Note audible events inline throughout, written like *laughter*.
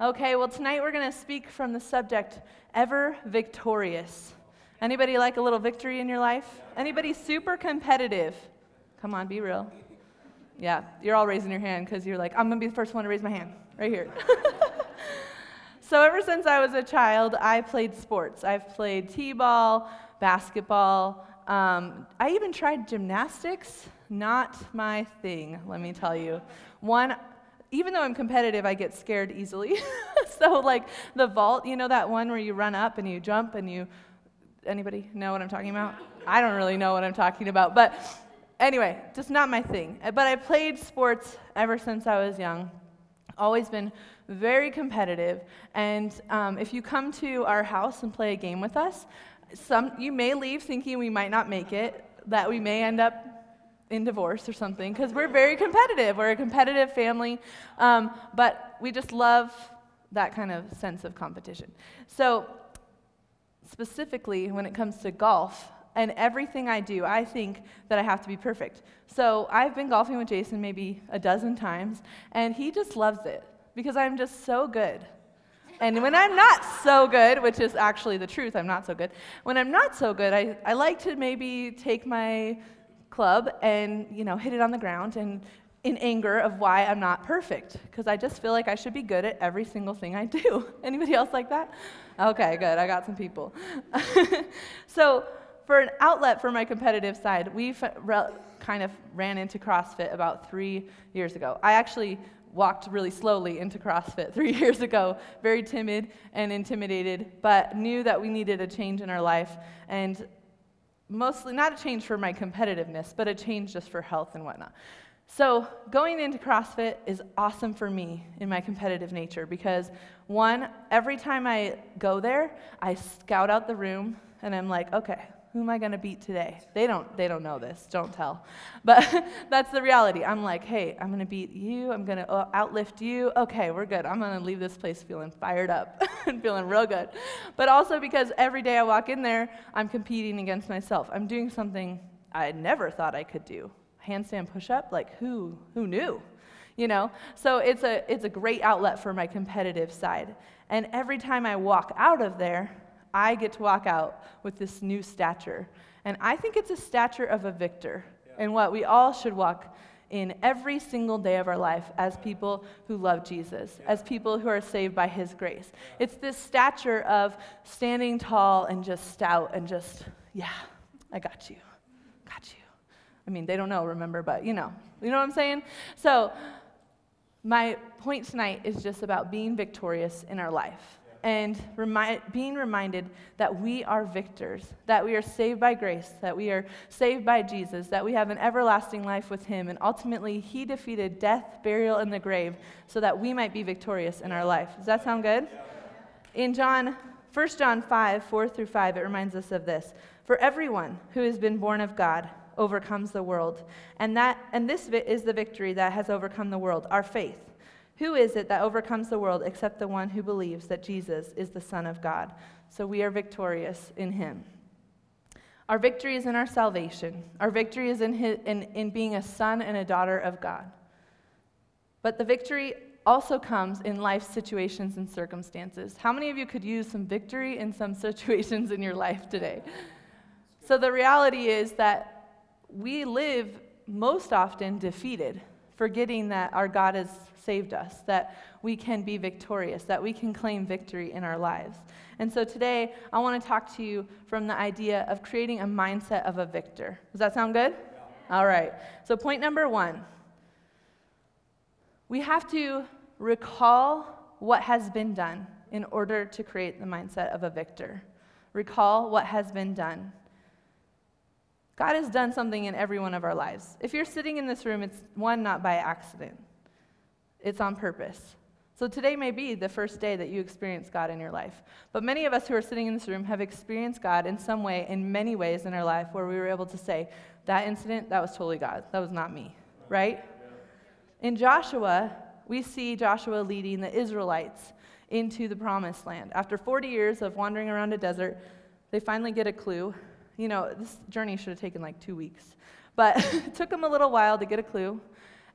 Okay, well tonight we're going to speak from the subject ever victorious. Anybody like a little victory in your life? Anybody super competitive? Come on, be real. Yeah, you're all raising your hand because you're like, I'm going to be the first one to raise my hand right here. *laughs* so, ever since I was a child, I played sports. I've played t ball, basketball. Um, I even tried gymnastics. Not my thing, let me tell you. One, even though I'm competitive, I get scared easily. *laughs* so, like the vault, you know that one where you run up and you jump and you. Anybody know what I'm talking about? I don't really know what I'm talking about. But anyway, just not my thing. But I played sports ever since I was young. Always been very competitive. And um, if you come to our house and play a game with us, some, you may leave thinking we might not make it, that we may end up in divorce or something because we're very competitive. We're a competitive family, um, but we just love that kind of sense of competition. So, specifically, when it comes to golf and everything I do, I think that I have to be perfect. So, I've been golfing with Jason maybe a dozen times, and he just loves it because I'm just so good. And when I'm not so good, which is actually the truth, I'm not so good. When I'm not so good, I, I like to maybe take my club and, you know, hit it on the ground and in anger of why I'm not perfect because I just feel like I should be good at every single thing I *laughs* do. Anybody else like that? Okay, good. I got some people. *laughs* so, for an outlet for my competitive side, we re- kind of ran into CrossFit about three years ago. I actually walked really slowly into CrossFit *laughs* three years ago, very timid and intimidated, but knew that we needed a change in our life. And mostly not a change for my competitiveness, but a change just for health and whatnot. So, going into CrossFit is awesome for me in my competitive nature because, one, every time I go there, I scout out the room and I'm like, okay, who am I going to beat today? They don't, they don't know this, don't tell. But *laughs* that's the reality. I'm like, hey, I'm going to beat you. I'm going to uh, outlift you. Okay, we're good. I'm going to leave this place feeling fired up *laughs* and feeling real good. But also because every day I walk in there, I'm competing against myself. I'm doing something I never thought I could do. Handstand push up, like who, who knew? You know? So it's a, it's a great outlet for my competitive side. And every time I walk out of there, I get to walk out with this new stature. And I think it's a stature of a victor, yeah. and what we all should walk in every single day of our life as people who love Jesus, yeah. as people who are saved by his grace. Yeah. It's this stature of standing tall and just stout and just, yeah, I got you. Got you. I mean, they don't know, remember, but you know. You know what I'm saying? So, my point tonight is just about being victorious in our life and remind, being reminded that we are victors, that we are saved by grace, that we are saved by Jesus, that we have an everlasting life with Him, and ultimately He defeated death, burial, and the grave so that we might be victorious in our life. Does that sound good? In John, 1 John 5, 4 through 5, it reminds us of this. For everyone who has been born of God overcomes the world, and, that, and this is the victory that has overcome the world, our faith. Who is it that overcomes the world except the one who believes that Jesus is the Son of God? So we are victorious in him. Our victory is in our salvation. Our victory is in, his, in, in being a son and a daughter of God. But the victory also comes in life situations and circumstances. How many of you could use some victory in some *laughs* situations in your life today? So the reality is that we live most often defeated, forgetting that our God has saved us, that we can be victorious, that we can claim victory in our lives. And so today, I want to talk to you from the idea of creating a mindset of a victor. Does that sound good? Yeah. All right. So, point number one we have to recall what has been done in order to create the mindset of a victor. Recall what has been done. God has done something in every one of our lives. If you're sitting in this room, it's one, not by accident it's on purpose. So today may be the first day that you experience God in your life. But many of us who are sitting in this room have experienced God in some way, in many ways in our life, where we were able to say, that incident, that was totally God. That was not me, right? In Joshua, we see Joshua leading the Israelites into the promised land. After 40 years of wandering around a desert, they finally get a clue. You know, this journey should have taken like two weeks, but *laughs* it took them a little while to get a clue.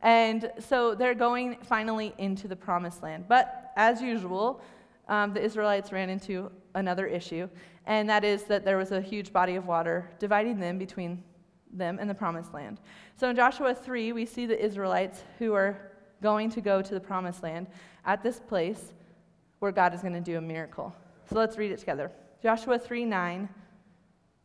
And so they're going finally into the promised land. But as usual, um, the Israelites ran into another issue, and that is that there was a huge body of water dividing them between them and the promised land. So in Joshua 3, we see the Israelites who are going to go to the promised land at this place where God is going to do a miracle. So let's read it together. Joshua 3 9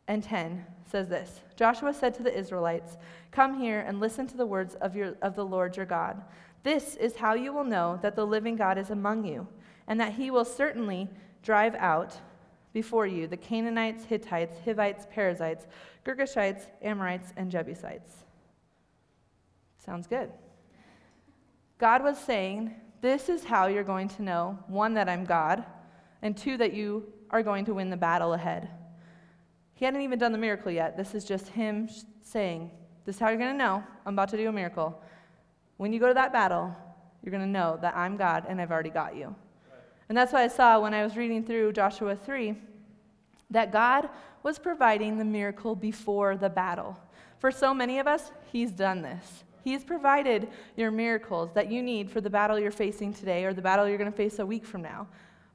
and 10 says this Joshua said to the Israelites, Come here and listen to the words of, your, of the Lord your God. This is how you will know that the living God is among you, and that he will certainly drive out before you the Canaanites, Hittites, Hivites, Perizzites, Girgashites, Amorites, and Jebusites. Sounds good. God was saying, This is how you're going to know one, that I'm God, and two, that you are going to win the battle ahead. He hadn't even done the miracle yet. This is just him saying, This is how you're going to know I'm about to do a miracle. When you go to that battle, you're going to know that I'm God and I've already got you. And that's what I saw when I was reading through Joshua 3 that God was providing the miracle before the battle. For so many of us, He's done this. He's provided your miracles that you need for the battle you're facing today or the battle you're going to face a week from now.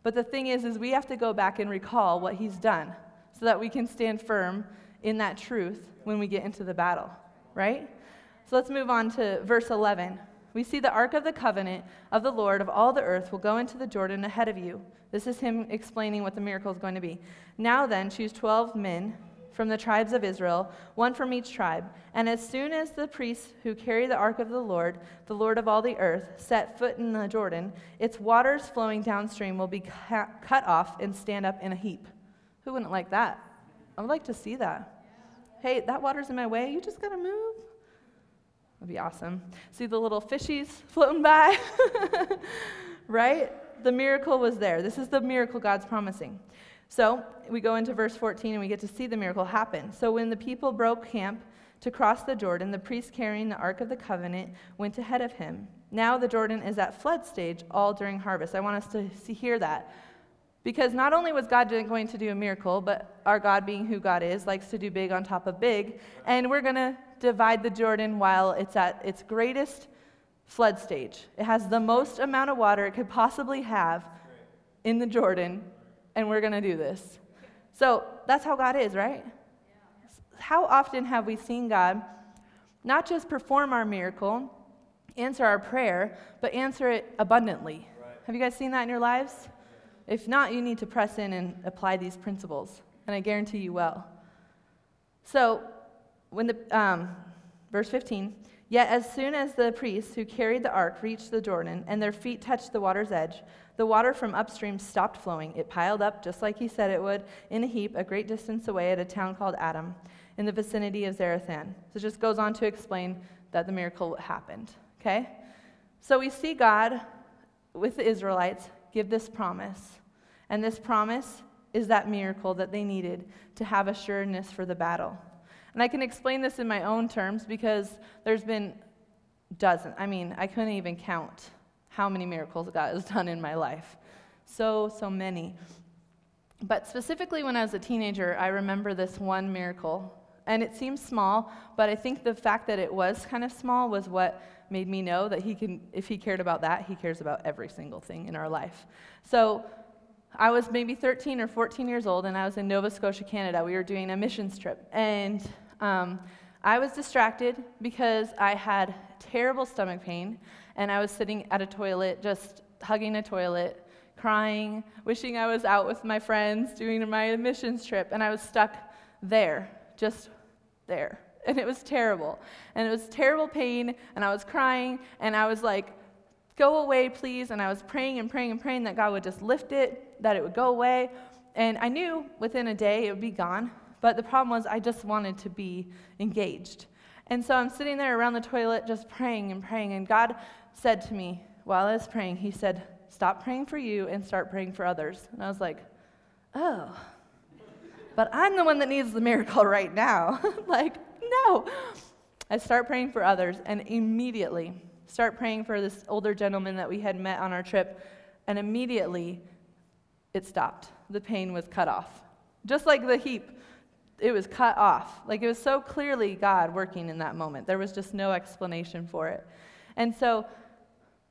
But the thing is is we have to go back and recall what he's done so that we can stand firm in that truth when we get into the battle, right? So let's move on to verse 11. We see the ark of the covenant of the Lord of all the earth will go into the Jordan ahead of you. This is him explaining what the miracle is going to be. Now then, choose 12 men from the tribes of Israel, one from each tribe. And as soon as the priests who carry the ark of the Lord, the Lord of all the earth, set foot in the Jordan, its waters flowing downstream will be cut off and stand up in a heap. Who wouldn't like that? I would like to see that. Hey, that water's in my way. You just got to move. That'd be awesome. See the little fishies floating by? *laughs* right? The miracle was there. This is the miracle God's promising. So we go into verse 14 and we get to see the miracle happen. So when the people broke camp to cross the Jordan, the priest carrying the Ark of the Covenant went ahead of him. Now the Jordan is at flood stage all during harvest. I want us to see, hear that. Because not only was God going to do a miracle, but our God, being who God is, likes to do big on top of big. And we're going to divide the Jordan while it's at its greatest flood stage. It has the most amount of water it could possibly have in the Jordan and we're going to do this. So that's how God is, right? How often have we seen God not just perform our miracle, answer our prayer, but answer it abundantly? Have you guys seen that in your lives? If not, you need to press in and apply these principles, and I guarantee you will. So, when the um, verse 15, yet as soon as the priests who carried the ark reached the Jordan and their feet touched the water's edge, the water from upstream stopped flowing. It piled up, just like he said it would, in a heap a great distance away at a town called Adam, in the vicinity of Zarethan. So it just goes on to explain that the miracle happened. Okay? So we see God with the Israelites give this promise. And this promise is that miracle that they needed to have assuredness for the battle. And I can explain this in my own terms because there's been dozens. I mean, I couldn't even count how many miracles God has done in my life. So, so many. But specifically when I was a teenager, I remember this one miracle. And it seems small, but I think the fact that it was kind of small was what made me know that he can, if he cared about that, he cares about every single thing in our life. So I was maybe 13 or 14 years old, and I was in Nova Scotia, Canada. We were doing a missions trip. And um, I was distracted because I had terrible stomach pain and I was sitting at a toilet, just hugging a toilet, crying, wishing I was out with my friends doing my missions trip, and I was stuck there, just there. And it was terrible. And it was terrible pain, and I was crying, and I was like, go away, please. And I was praying and praying and praying that God would just lift it, that it would go away. And I knew within a day it would be gone. But the problem was, I just wanted to be engaged. And so I'm sitting there around the toilet just praying and praying. And God said to me while I was praying, He said, Stop praying for you and start praying for others. And I was like, Oh, but I'm the one that needs the miracle *laughs* right now. *laughs* like, no. I start praying for others and immediately start praying for this older gentleman that we had met on our trip. And immediately it stopped. The pain was cut off. Just like the heap, it was cut off. Like it was so clearly God working in that moment. There was just no explanation for it. And so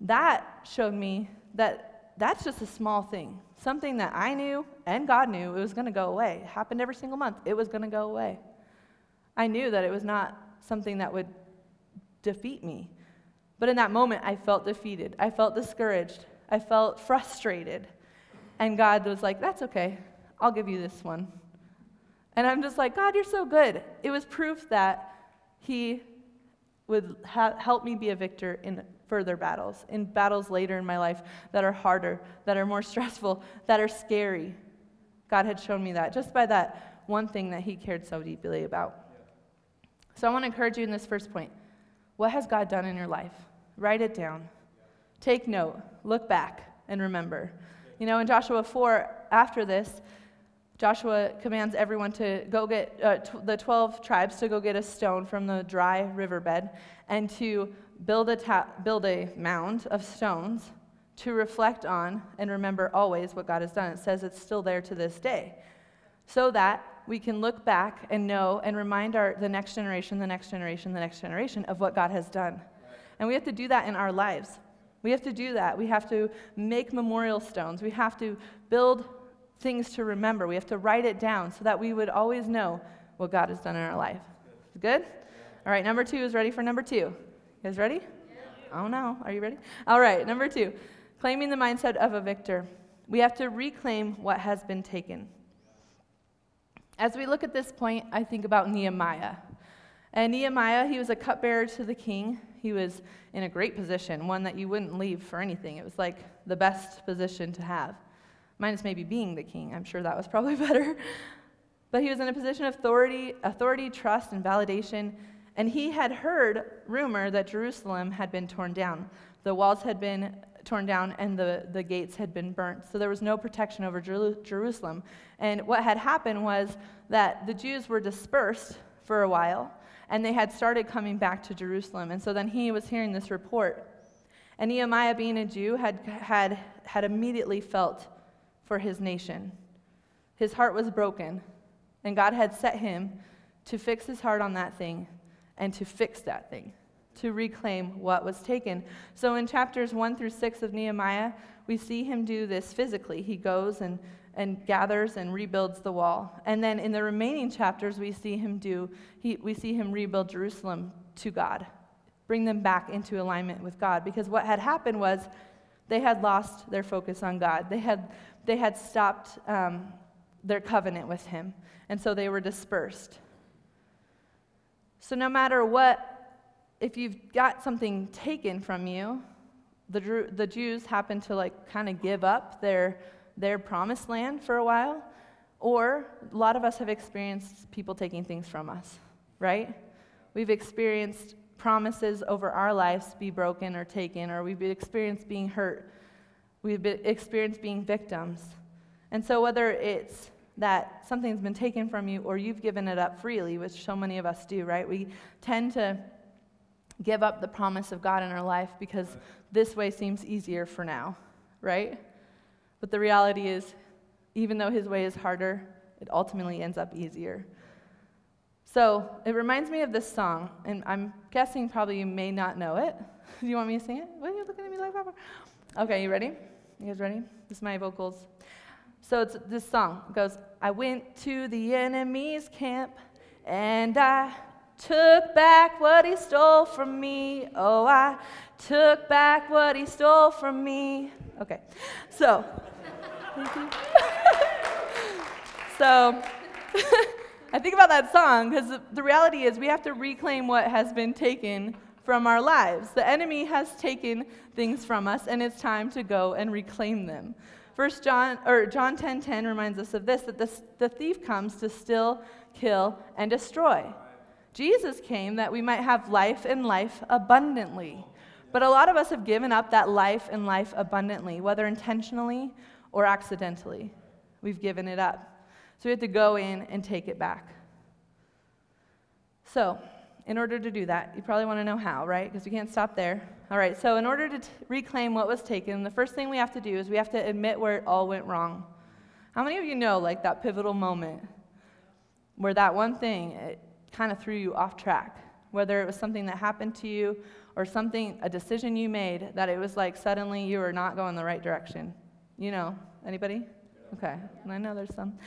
that showed me that that's just a small thing. Something that I knew and God knew it was going to go away. It happened every single month. It was going to go away. I knew that it was not something that would defeat me. But in that moment, I felt defeated. I felt discouraged. I felt frustrated. And God was like, That's okay. I'll give you this one. And I'm just like, God, you're so good. It was proof that He would ha- help me be a victor in further battles, in battles later in my life that are harder, that are more *laughs* stressful, that are scary. God had shown me that just by that one thing that He cared so deeply about. So I want to encourage you in this first point. What has God done in your life? Write it down. Take note. Look back and remember. You know, in Joshua 4, after this, Joshua commands everyone to go get uh, t- the 12 tribes to go get a stone from the dry riverbed and to build a, ta- build a mound of stones to reflect on and remember always what God has done. It says it's still there to this day. So that we can look back and know and remind our, the next generation, the next generation, the next generation of what God has done. And we have to do that in our lives. We have to do that. We have to make memorial stones. We have to build things to remember. We have to write it down so that we would always know what God has done in our life. Good? All right, number two is ready for number two. Guys ready? Oh no. Are you ready? All right, number two claiming the mindset of a victor. We have to reclaim what has been taken. As we look at this point, I think about Nehemiah. And Nehemiah, he was a cupbearer to the king. He was in a great position, one that you wouldn't leave for anything. It was like the best position to have minus maybe being the king. I'm sure that was probably *laughs* better. But he was in a position of authority, authority, trust, and validation. And he had heard rumor that Jerusalem had been torn down. The walls had been torn down and the, the gates had been burnt. So there was no protection over Jerusalem. And what had happened was that the Jews were dispersed for a while and they had started coming back to Jerusalem. And so then he was hearing this report. And Nehemiah, being a Jew, had, had, had immediately felt for his nation. His heart was broken, and God had set him to fix his heart on that thing and to fix that thing, to reclaim what was taken. So in chapters 1 through 6 of Nehemiah, we see him do this physically. He goes and, and gathers and rebuilds the wall. And then in the remaining chapters, we see him do, he, we see him rebuild Jerusalem to God, bring them back into alignment with God. Because what had happened was they had lost their focus on God. They had they had stopped um, their covenant with him, and so they were dispersed. So, no matter what, if you've got something taken from you, the, the Jews happen to like kind of give up their, their promised land for a while, or a lot of us have experienced people taking things from us, right? We've experienced promises over our lives be broken or taken, or we've experienced being hurt We've experienced being victims. And so, whether it's that something's been taken from you or you've given it up freely, which so many of us do, right? We tend to give up the promise of God in our life because this way seems easier for now, right? But the reality is, even though His way is harder, it ultimately ends up easier. So it reminds me of this song, and I'm guessing probably you may not know it. *laughs* Do you want me to sing it? What are you looking at me like that for? Okay, you ready? You guys ready? This is my vocals. So it's this song it goes, I went to the enemy's camp and I took back what he stole from me. Oh, I took back what he stole from me. Okay, so, so *laughs* I think about that song because the, the reality is we have to reclaim what has been taken from our lives. The enemy has taken things from us, and it's time to go and reclaim them. First John or John 10:10 10, 10 reminds us of this that the, the thief comes to steal, kill, and destroy. Jesus came that we might have life and life abundantly. But a lot of us have given up that life and life abundantly, whether intentionally or accidentally. We've given it up. So we have to go in and take it back. So, in order to do that, you probably want to know how, right? Because we can't stop there. All right, so in order to t- reclaim what was taken, the first thing we have to do is we have to admit where it all went wrong. How many of you know, like, that pivotal moment where that one thing, it kind of threw you off track, whether it was something that happened to you or something, a decision you made, that it was like suddenly you were not going the right direction. You know, anybody? Okay, I know there's some.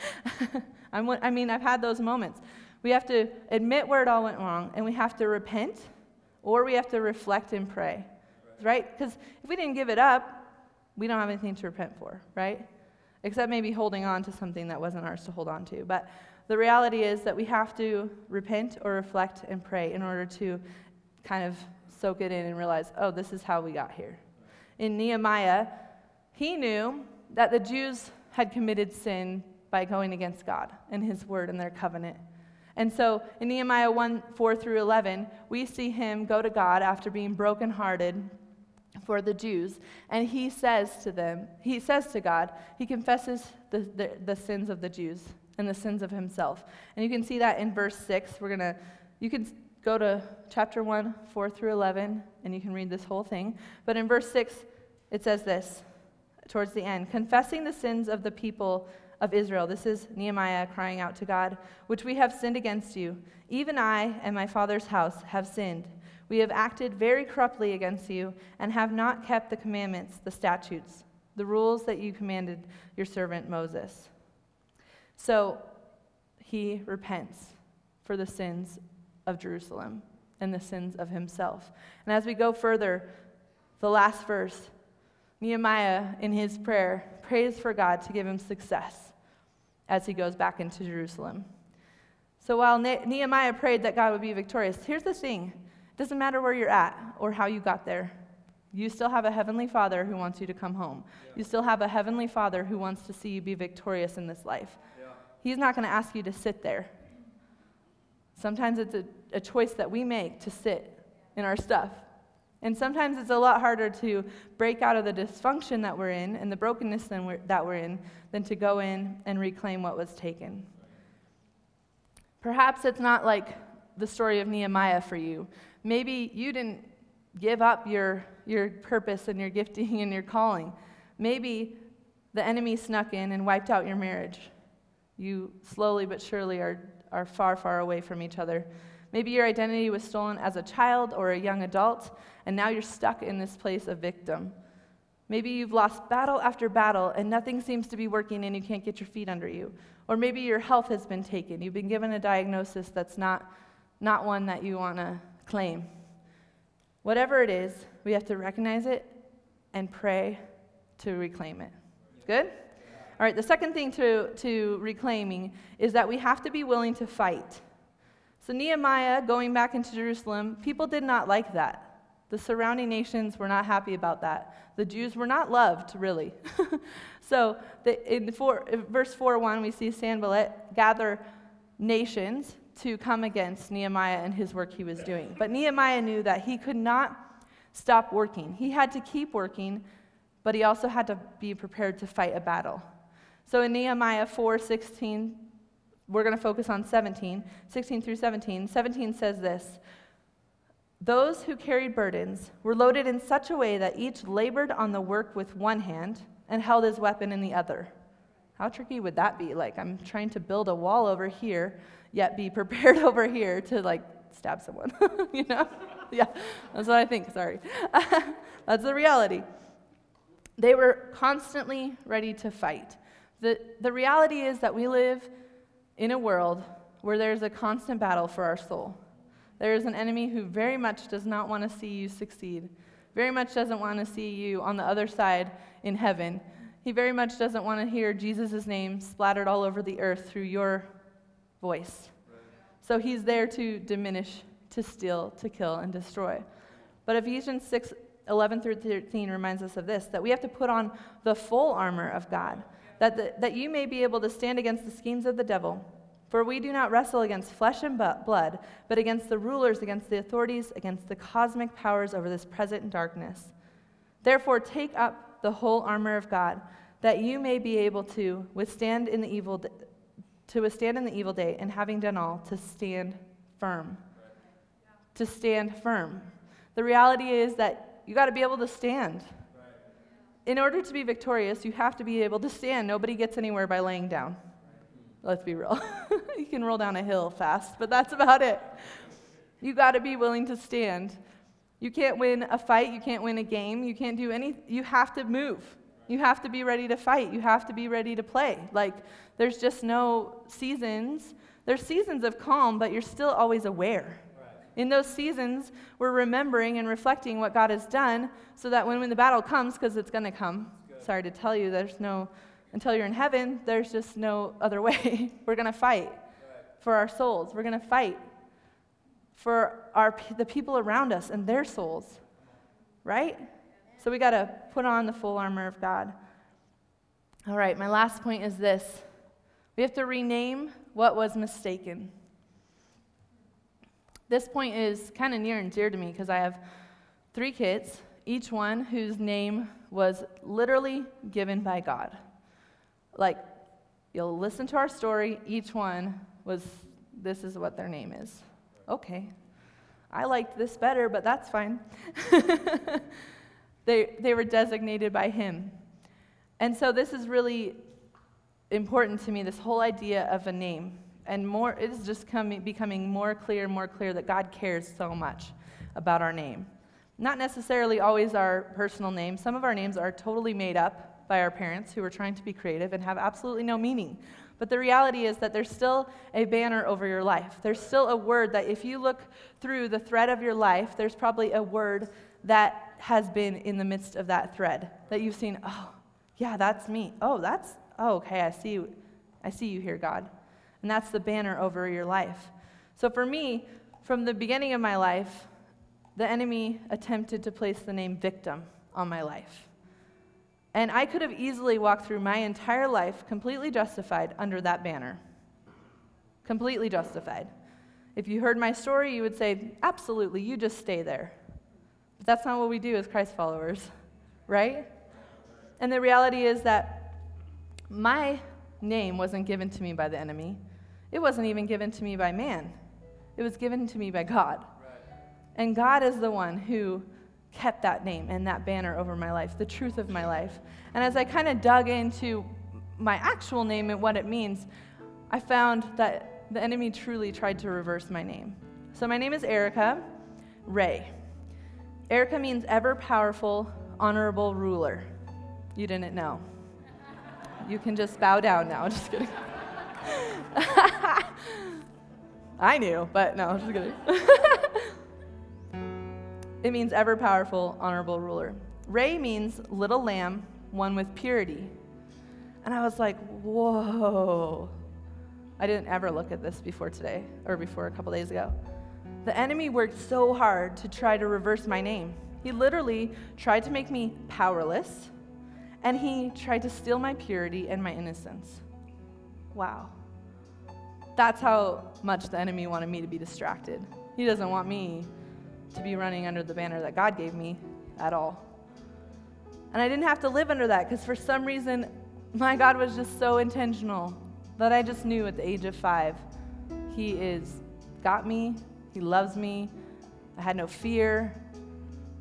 *laughs* I'm, I mean, I've had those moments. We have to admit where it all went wrong, and we have to repent, or we have to reflect and pray, right? Because if we didn't give it up, we don't have anything to repent for, right? Except maybe holding on to something that wasn't ours to hold on to. But the reality is that we have to repent or reflect and pray in order to kind of soak it in and realize, oh, this is how we got here. In Nehemiah, he knew that the Jews had committed sin by going against God and his word and their covenant. And so in Nehemiah 1 4 through 11, we see him go to God after being brokenhearted for the Jews, and he says to them, he says to God, he confesses the, the, the sins of the Jews and the sins of himself. And you can see that in verse 6. We're going to, you can go to chapter 1, 4 through 11, and you can read this whole thing. But in verse 6, it says this towards the end confessing the sins of the people of Israel. This is Nehemiah crying out to God, which we have sinned against you. Even I and my father's house have sinned. We have acted very corruptly against you and have not kept the commandments, the statutes, the rules that you commanded your servant Moses. So he repents for the sins of Jerusalem and the sins of himself. And as we go further, the last verse, Nehemiah, in his prayer, prays for God to give him success as he goes back into Jerusalem. So while Nehemiah prayed that God would be victorious, here's the thing it doesn't matter where you're at or how you got there. You still have a heavenly father who wants you to come home. Yeah. You still have a heavenly father who wants to see you be victorious in this life. Yeah. He's not going to ask you to sit there. Sometimes it's a, a choice that we make to sit in our stuff. And sometimes it's a lot harder to break out of the dysfunction that we're in and the brokenness that we're in than to go in and reclaim what was taken. Perhaps it's not like the story of Nehemiah for you. Maybe you didn't give up your, your purpose and your gifting *laughs* and your calling. Maybe the enemy snuck in and wiped out your marriage. You slowly but surely are, are far, far away from each other. Maybe your identity was stolen as a child or a young adult, and now you're stuck in this place of victim. Maybe you've lost battle after battle, and nothing seems to be working, and you can't get your feet under you. Or maybe your health has been taken. You've been given a diagnosis that's not, not one that you want to claim. Whatever it is, we have to recognize it and pray to reclaim it. Good? All right, the second thing to, to reclaiming is that we have to be willing to fight. So, Nehemiah going back into Jerusalem, people did not like that. The surrounding nations were not happy about that. The Jews were not loved, really. *laughs* so, the, in, four, in verse 4 1, we see Sanballat gather nations to come against Nehemiah and his work he was doing. But Nehemiah knew that he could not stop working. He had to keep working, but he also had to be prepared to fight a battle. So in Nehemiah 4 16, we're going to focus on 17, 16 through 17. 17 says this Those who carried burdens were loaded in such a way that each labored on the work with one hand and held his weapon in the other. How tricky would that be? Like, I'm trying to build a wall over here, yet be *laughs* prepared over here to, like, stab someone. *laughs* you know? yeah, that's what I think. Sorry. *laughs* that's the reality. They were constantly ready to fight. The, the reality is that we live in a world where there's a constant battle for our soul. There is an enemy who very much does not want to see you succeed, very much doesn't want to see you on the other side in heaven. He very much doesn't want to hear Jesus' name splattered all over the earth through your voice. So he's there to diminish, to steal, to kill, and destroy. But Ephesians 6 11 through 13 reminds us of this that we have to put on the full armor of God, that, the, that you may be able to stand against the schemes of the devil. For we do not wrestle against flesh and blood, but against the rulers, against the authorities, against the cosmic powers over this present darkness. Therefore, take up the whole armor of God, that you may be able to withstand in the evil to withstand in the evil day, and having done all, to stand firm. To stand firm. The reality is that you got to be able to stand. In order to be victorious, you have to be able to stand. Nobody gets anywhere by laying down. Let's be real. *laughs* you can roll down a hill fast, but that's about it. You got to be willing to stand. You can't win a fight, you can't win a game, you can't do any you have to move. You have to be ready to fight. You have to be ready to play. Like there's just no seasons. There's seasons of calm, but you're still always aware. In those seasons, we're remembering and reflecting what God has done so that when, when the battle comes, because it's going to come, sorry to tell you, there's no, until you're in heaven, there's just no other way. *laughs* we're going to fight for our souls. We're going to fight for our, the people around us and their souls, right? So we got to put on the full armor of God. All right, my last point is this we have to rename what was mistaken. This point is kind of near and dear to me because I have three kids, each one whose name was literally given by God. Like, you'll listen to our story, each one was, this is what their name is. Okay. I liked this better, but that's fine. *laughs* they, they were designated by Him. And so, this is really important to me this whole idea of a name and more it is just coming, becoming more clear and more clear that god cares so much about our name. Not necessarily always our personal name. Some of our names are totally made up by our parents who are trying to be creative and have absolutely no meaning. But the reality is that there's still a banner over your life. There's still a word that if you look through the thread of your life there's probably a word that has been in the midst of that thread that you've seen oh yeah that's me. Oh that's oh okay i see you i see you here god and that's the banner over your life. So for me, from the beginning of my life, the enemy attempted to place the name victim on my life. And I could have easily walked through my entire life completely justified under that banner. Completely justified. If you heard my story, you would say, absolutely, you just stay there. But that's not what we do as Christ followers, right? And the reality is that my name wasn't given to me by the enemy. It wasn't even given to me by man, it was given to me by God. And God is the one who kept that name and that banner over my life, the truth of my life. And as I kind of dug into my actual name and what it means, I found that the enemy truly tried to reverse my name. So my name is Erica Ray. Erica means ever powerful, honorable ruler. You didn't know. You can just bow down now. *laughs* Just kidding. *laughs* I knew, but no, just kidding. *laughs* it means ever powerful, honorable ruler. Ray means little lamb, one with purity. And I was like, whoa. I didn't ever look at this before today, or before a couple days ago. The enemy worked so hard to try to reverse my name. He literally tried to make me powerless, and he tried to steal my purity and my innocence. Wow. That's how much the enemy wanted me to be distracted. He doesn't want me to be running under the banner that God gave me at all. And I didn't have to live under that because for some reason, my God was just so intentional that I just knew at the age of five, He is got me, He loves me. I had no fear,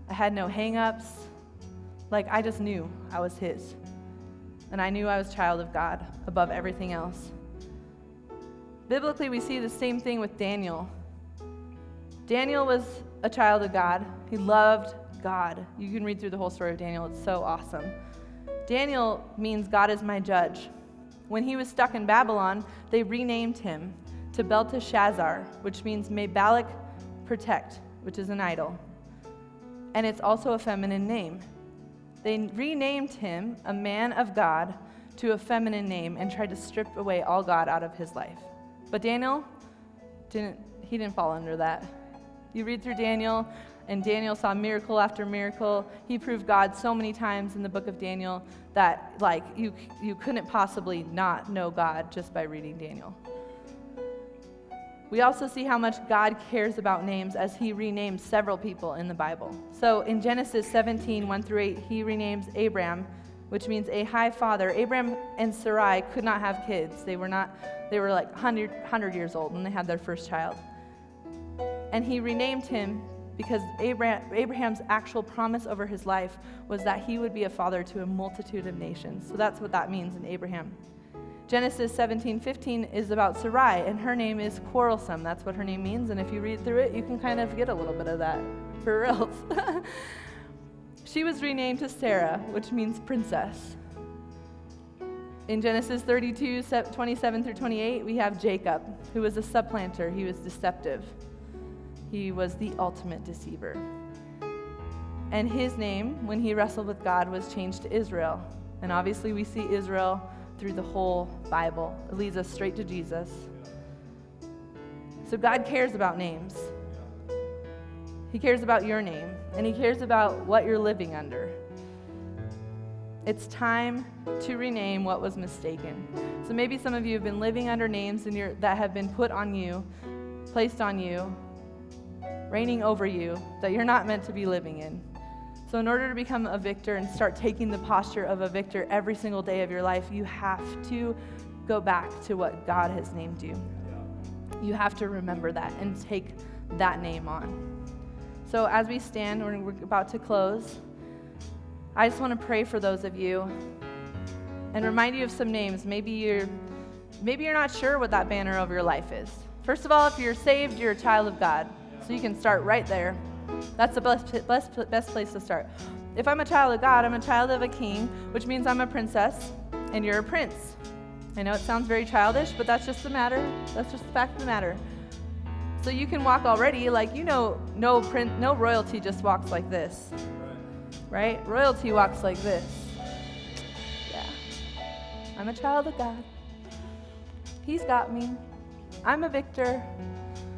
I had no hangups. Like I just knew I was His. And I knew I was child of God above everything else. Biblically, we see the same thing with Daniel. Daniel was a child of God, he loved God. You can read through the whole story of Daniel, it's so awesome. Daniel means God is my judge. When he was stuck in Babylon, they renamed him to Belteshazzar, which means may Balak protect, which is an idol. And it's also a feminine name. They renamed him a man of God to a feminine name and tried to strip away all God out of his life. But Daniel didn't he didn't fall under that. You read through Daniel and Daniel saw miracle after miracle. He proved God so many times in the book of Daniel that like you you couldn't possibly not know God just by reading Daniel. We also see how much God cares about names as he renames several people in the Bible. So in Genesis 17, 1 through 8, he renames Abram, which means a high father. Abram and Sarai could not have kids. They were not they were like 100, 100 years old when they had their first child. And he renamed him because Abraham, Abraham's actual promise over his life was that he would be a father to a multitude of nations. So that's what that means in Abraham. Genesis 17:15 is about Sarai, and her name is quarrelsome. That's what her name means, and if you read through it, you can kind of get a little bit of that *laughs* for reals. *laughs* she was renamed to Sarah, which means princess. In Genesis 32, 27 through 28, we have Jacob, who was a supplanter. He was deceptive. He was the ultimate deceiver. And his name, when he wrestled with God, was changed to Israel. And obviously, we see Israel through the whole Bible. It leads us straight to Jesus. So, God cares about names. He cares about your name, and He cares about what you're living under. It's time to rename what was mistaken. So maybe some of you have been living under names that have been put on you, placed on you, reigning over you, that you're not meant to be living in. So, in order to become a victor and start taking the posture of a victor every single day of your life, you have to go back to what God has named you. You have to remember that and take that name on. So, as we stand, we're about to close. I just want to pray for those of you and remind you of some names. Maybe you're maybe you're not sure what that banner over your life is. First of all, if you're saved, you're a child of God. So you can start right there. That's the best, best, best place to start. If I'm a child of God, I'm a child of a king, which means I'm a princess, and you're a prince. I know it sounds very childish, but that's just the matter. That's just the fact of the matter. So you can walk already, like you know, no print, no royalty just walks like this, right? Royalty walks like this. Yeah, I'm a child of God. He's got me. I'm a victor.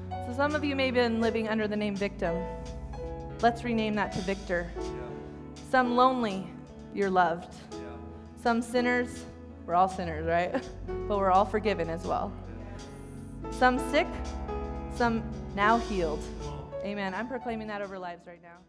So some of you may have been living under the name victim. Let's rename that to victor. Yeah. Some lonely, you're loved. Yeah. Some sinners, we're all sinners, right? *laughs* but we're all forgiven as well. Some sick, some now healed. Amen. I'm proclaiming that over lives right now.